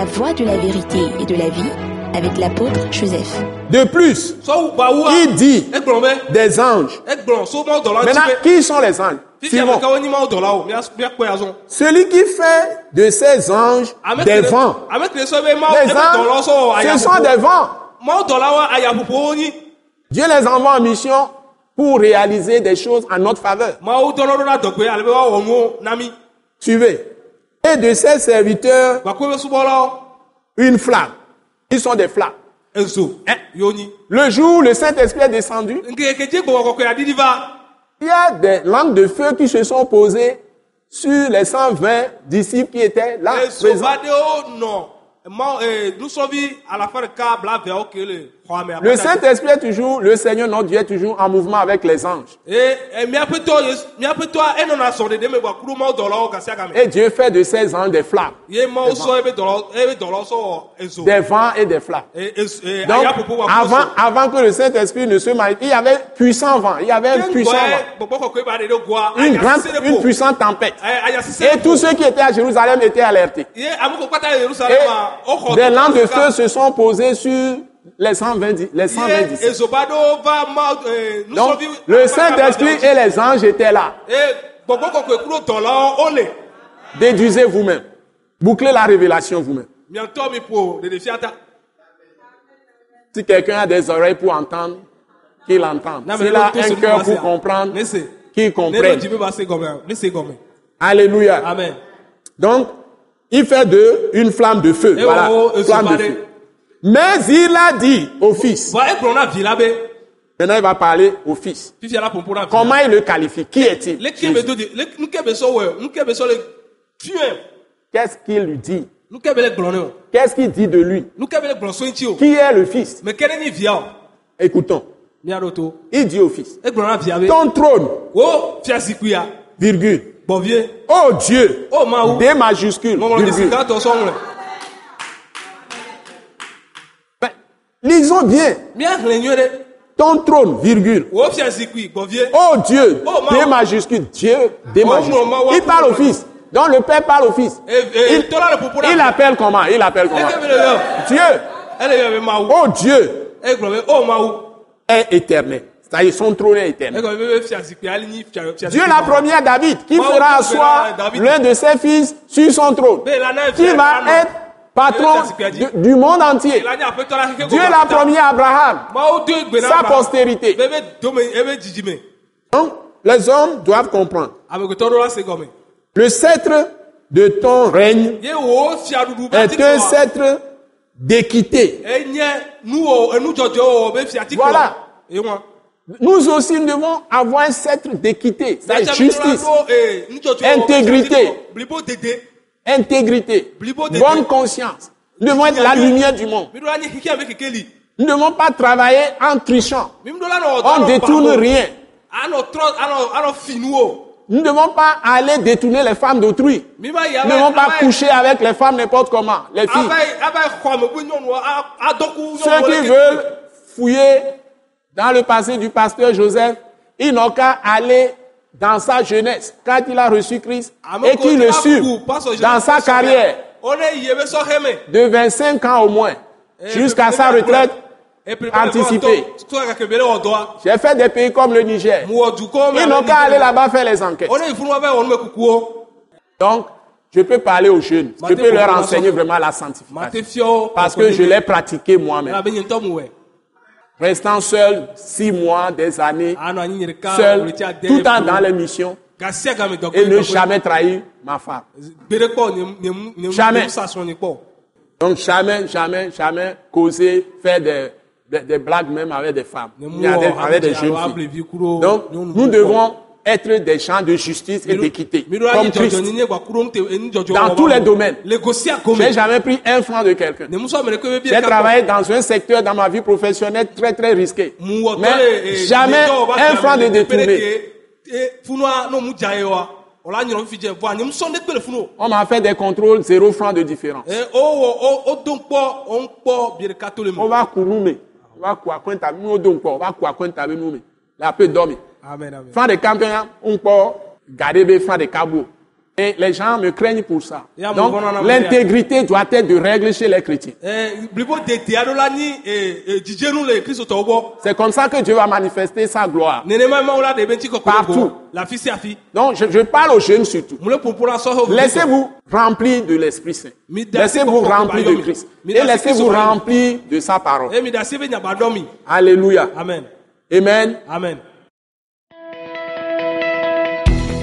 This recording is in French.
La voie de la vérité et de la vie avec l'apôtre Joseph. De plus, So ba wa. il dit des anges. Maintenant, qui sont les anges? Simon, celui qui fait de ces anges des vents. Les anges, ce sont des vents. Dieu les envoie en mission pour réaliser des choses en notre faveur. Suivez. Et de ces serviteurs, une flamme. Ils sont des flammes. Nyi. Le jour où le Saint-Esprit est descendu, il y a des langues de feu qui se sont posées sur les 120 disciples qui étaient là présents. Le Saint-Esprit est toujours, le Seigneur notre Dieu est toujours en mouvement avec les anges. Et Dieu fait de ces anges des flammes, wɔ ezo. des vents et des flammes. Donc, avant, avant que le Saint-Esprit ne se manifeste, il y avait puissant vent, il y avait un puissant vent, une grande, une puissante tempête. Et tous ceux qui étaient à Jérusalem étaient alertés. Et des langues de feu se sont posées sur les 120, di- les 120 Ye disciples. ezo ba ɖewo va ma ee Donc, le Saint-Esprit et les anges étaient là. Déduisez vous-même. Bouclez la révélation vous-même. Si quelqu'un a des oreilles pour entendre, qu'il entende. S'il a un cœur pour comprendre, qu'il comprenne. Alléluia. Amen. Donc, il fait de une flamme de feu. Et Voilà, oh, oh, flamme de feu. Mais il a dit au fils. Maintenant, il va parler au fils. Comment il le qualifie? Qui est-il? le fiɛ. Qu'est-ce qu'il lui dit? Qu'est-ce qu'il dit de lui? Qui est le fils? Écoutons. Il dit au fils. Ton trône, zikpuia. virgule. Oh Dieu, O Mawu. D majuscule, virgule. Lisons bien. Ton trône, virgule. Oh Dieu, Oh, D majuscule, Dieu, D Oh, majuscule. Il parle au fils. Donc le père parle au fils. Il, appelle comment? Il appelle comment? Dieu, oh Dieu, Egblɔ be o Mawu. est éternel. C'est-à-dire son trône est éternel. Dieu l'a promis à David Maman, fera asseoir l'un de ses fils sur son trône. Qui va être patron du monde entier. Dieu l'a promis à Abraham, sa postérité. Dzidzime. Donc, les hommes doivent comprendre. Gɔme. Le sceptre de ton règne be est un sceptre d'équité. Voilà. Nous aussi, nous devons avoir un sceptre d'équité, justice, Intégrité. Intégrité, bonne conscience. Nous devons être la lumière du monde. Nous ne devons pas travailler en trichant. On ne détourne rien. Nous ne devons pas aller détourner les femmes d'autrui. Nous ne devons pas coucher avec les femmes n'importe comment, les filles. Ceux qui veulent fouiller dans le passé du pasteur Joseph, ils n'ont qu'à aller dans sa jeunesse, quand il a reçu Christ, et qu'ils le Joseph dans sa carrière de 25 ans au moins, jusqu'à sa retraite. Anticipé. J'ai fait des pays comme le Niger. Ils n'ont qu'à aller là-bas faire les enquêtes. Donc, je peux parler aux jeunes. Je peux leur enseigner vraiment la sanctification. Parce que je l'ai pratiqué moi-même. Restant seul six mois, des années, ɖeka. seul, tout le temps dans les missions, et ne jamais trahir ma femme. Jamais. Donc jamais, jamais, jamais causer, faire des, des, des blagues même avec des femmes, avec, avec des jeunes filles. Donc, nous devons être des gens de justice et d'équité, comme Christ. Dans tous les domaines. J'ai gome. jamais pris un franc de quelqu'un. J'ai travaillé dans un secteur dans ma vie professionnelle très très risqué. Mais jamais va un franc de détourné. On m'a fait des contrôles, zéro franc de différence. On va on va on va peut dormir. Amen amen. Franc de campion, on peut garder des francs de. Et les gens me craignent pour ça. Donc, l'intégrité doit être de règle chez les chrétiens. Eh, C'est comme ça que Dieu va manifester sa gloire. Partout. Donc, je, parle aux jeunes surtout. Laissez-vous remplir de l'Esprit Saint. Laissez-vous remplir de Christ. Et laissez-vous remplir de sa parole. Eh, Alléluia. Amen. Amen. Amen.